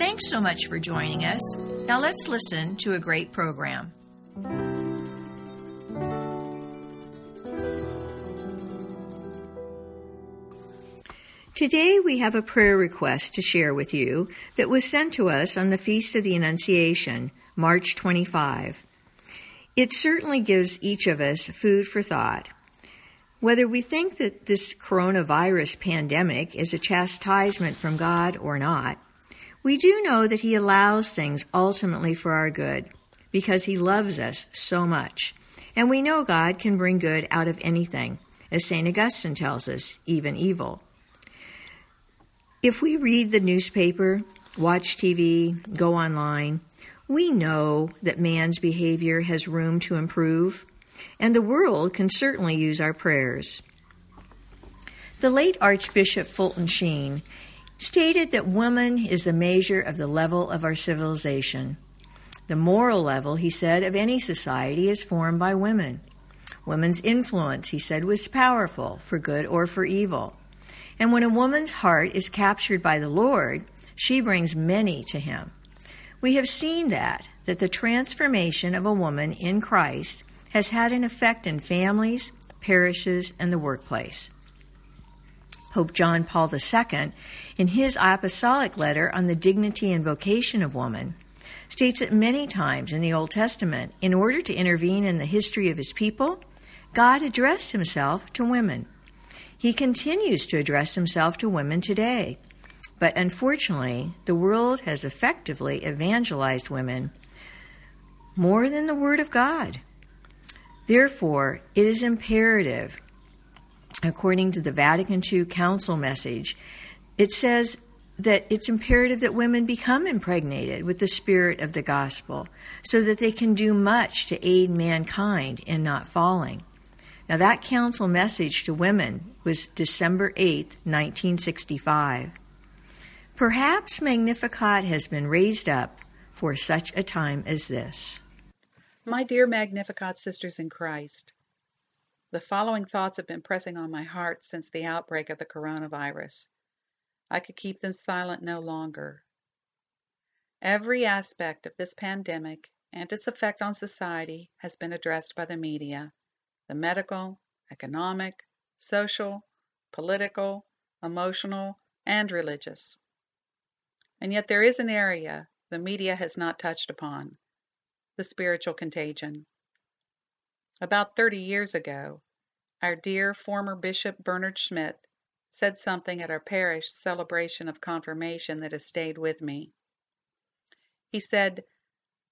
Thanks so much for joining us. Now let's listen to a great program. Today we have a prayer request to share with you that was sent to us on the Feast of the Annunciation, March 25. It certainly gives each of us food for thought. Whether we think that this coronavirus pandemic is a chastisement from God or not, we do know that He allows things ultimately for our good because He loves us so much. And we know God can bring good out of anything, as St. Augustine tells us, even evil. If we read the newspaper, watch TV, go online, we know that man's behavior has room to improve, and the world can certainly use our prayers. The late Archbishop Fulton Sheen stated that woman is the measure of the level of our civilization. The moral level, he said, of any society is formed by women. Women's influence, he said, was powerful, for good or for evil. And when a woman's heart is captured by the Lord, she brings many to him. We have seen that, that the transformation of a woman in Christ has had an effect in families, parishes, and the workplace. Pope John Paul II, in his apostolic letter on the dignity and vocation of woman, states that many times in the Old Testament, in order to intervene in the history of his people, God addressed himself to women. He continues to address himself to women today but unfortunately, the world has effectively evangelized women more than the Word of God. Therefore, it is imperative, according to the Vatican II Council message, it says that it's imperative that women become impregnated with the spirit of the gospel so that they can do much to aid mankind in not falling. Now, that council message to women was December 8, 1965. Perhaps Magnificat has been raised up for such a time as this. My dear Magnificat sisters in Christ, the following thoughts have been pressing on my heart since the outbreak of the coronavirus. I could keep them silent no longer. Every aspect of this pandemic and its effect on society has been addressed by the media the medical, economic, social, political, emotional, and religious. And yet there is an area the media has not touched upon the spiritual contagion. About 30 years ago, our dear former Bishop Bernard Schmidt said something at our parish celebration of confirmation that has stayed with me. He said,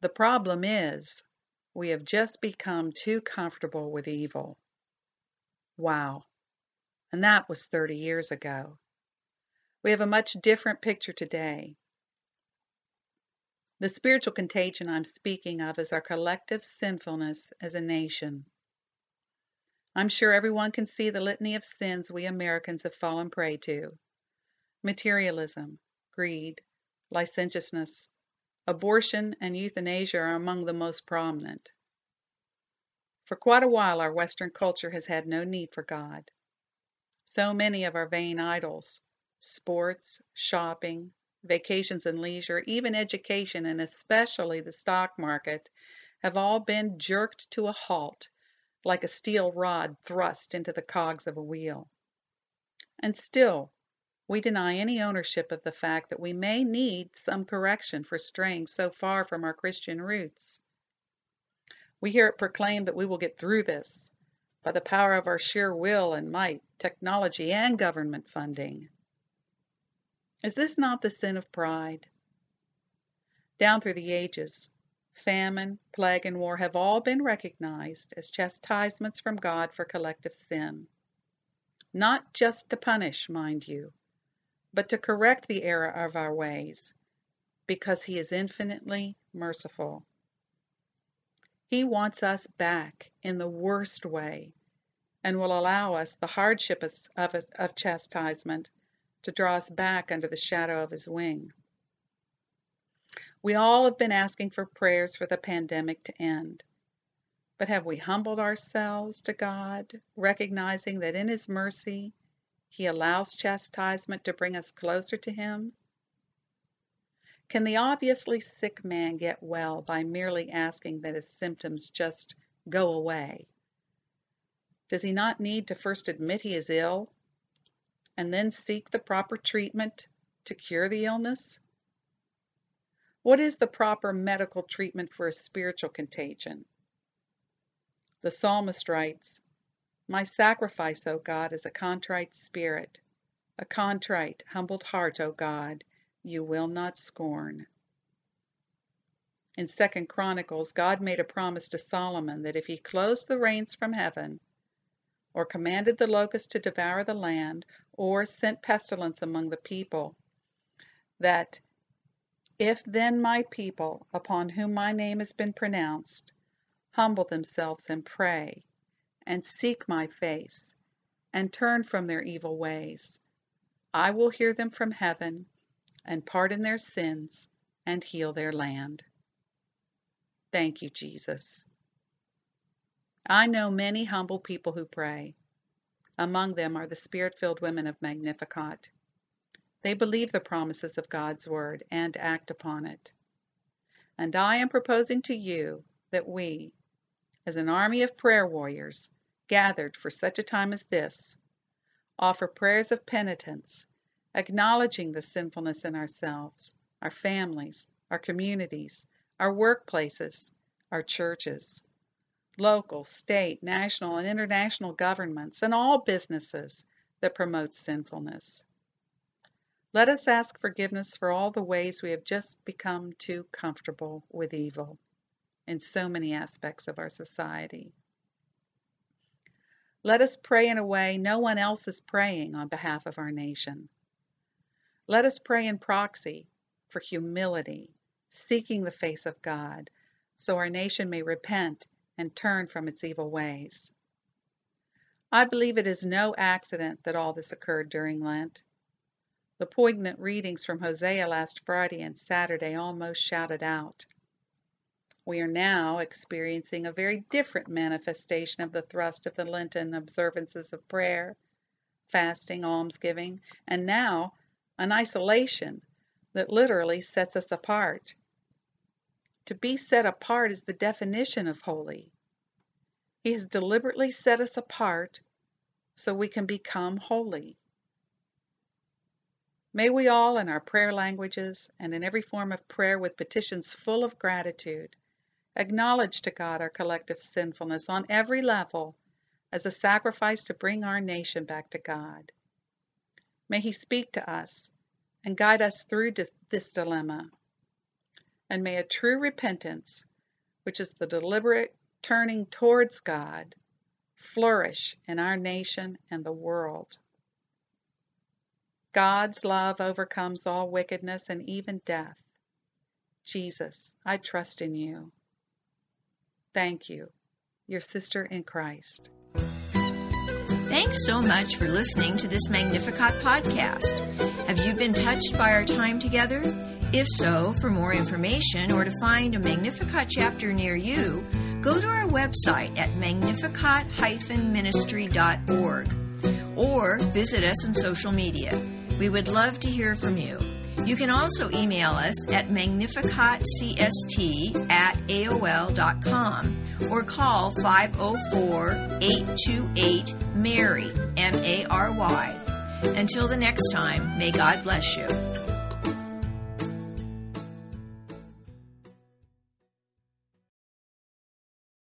The problem is, we have just become too comfortable with evil. Wow. And that was 30 years ago. We have a much different picture today. The spiritual contagion I'm speaking of is our collective sinfulness as a nation. I'm sure everyone can see the litany of sins we Americans have fallen prey to materialism, greed, licentiousness, abortion, and euthanasia are among the most prominent. For quite a while, our Western culture has had no need for God. So many of our vain idols sports, shopping, vacations and leisure, even education, and especially the stock market, have all been jerked to a halt like a steel rod thrust into the cogs of a wheel. And still, we deny any ownership of the fact that we may need some correction for straying so far from our Christian roots. We hear it proclaimed that we will get through this by the power of our sheer will and might, technology, and government funding. Is this not the sin of pride? Down through the ages, famine, plague, and war have all been recognized as chastisements from God for collective sin. Not just to punish, mind you, but to correct the error of our ways, because He is infinitely merciful. He wants us back in the worst way and will allow us the hardship of, of, of chastisement to draw us back under the shadow of His wing. We all have been asking for prayers for the pandemic to end. But have we humbled ourselves to God, recognizing that in His mercy He allows chastisement to bring us closer to Him? Can the obviously sick man get well by merely asking that his symptoms just go away? Does he not need to first admit he is ill and then seek the proper treatment to cure the illness? What is the proper medical treatment for a spiritual contagion? The psalmist writes, My sacrifice, O God, is a contrite spirit, a contrite, humbled heart, O God you will not scorn. In Second Chronicles, God made a promise to Solomon that if he closed the rains from heaven, or commanded the locusts to devour the land, or sent pestilence among the people, that if then my people, upon whom my name has been pronounced, humble themselves and pray, and seek my face, and turn from their evil ways, I will hear them from heaven and pardon their sins and heal their land. Thank you, Jesus. I know many humble people who pray. Among them are the spirit filled women of Magnificat. They believe the promises of God's Word and act upon it. And I am proposing to you that we, as an army of prayer warriors gathered for such a time as this, offer prayers of penitence acknowledging the sinfulness in ourselves, our families, our communities, our workplaces, our churches, local, state, national, and international governments, and all businesses that promote sinfulness. Let us ask forgiveness for all the ways we have just become too comfortable with evil in so many aspects of our society. Let us pray in a way no one else is praying on behalf of our nation. Let us pray in proxy for humility, seeking the face of God, so our nation may repent and turn from its evil ways. I believe it is no accident that all this occurred during Lent. The poignant readings from Hosea last Friday and Saturday almost shouted out. We are now experiencing a very different manifestation of the thrust of the Lenten observances of prayer, fasting, almsgiving, and now an isolation that literally sets us apart. To be set apart is the definition of holy. He has deliberately set us apart so we can become holy. May we all, in our prayer languages and in every form of prayer with petitions full of gratitude, acknowledge to God our collective sinfulness on every level as a sacrifice to bring our nation back to God. May He speak to us and guide us through this dilemma. And may a true repentance, which is the deliberate turning towards God, flourish in our nation and the world. God's love overcomes all wickedness and even death. Jesus, I trust in you. Thank you, your sister in Christ. Thanks so much for listening to this Magnificat podcast. Have you been touched by our time together? If so, for more information or to find a Magnificat chapter near you, go to our website at magnificat-ministry.org or visit us on social media. We would love to hear from you. You can also email us at magnificatcst at AOL.com or call 504 828 MARY. Until the next time, may God bless you.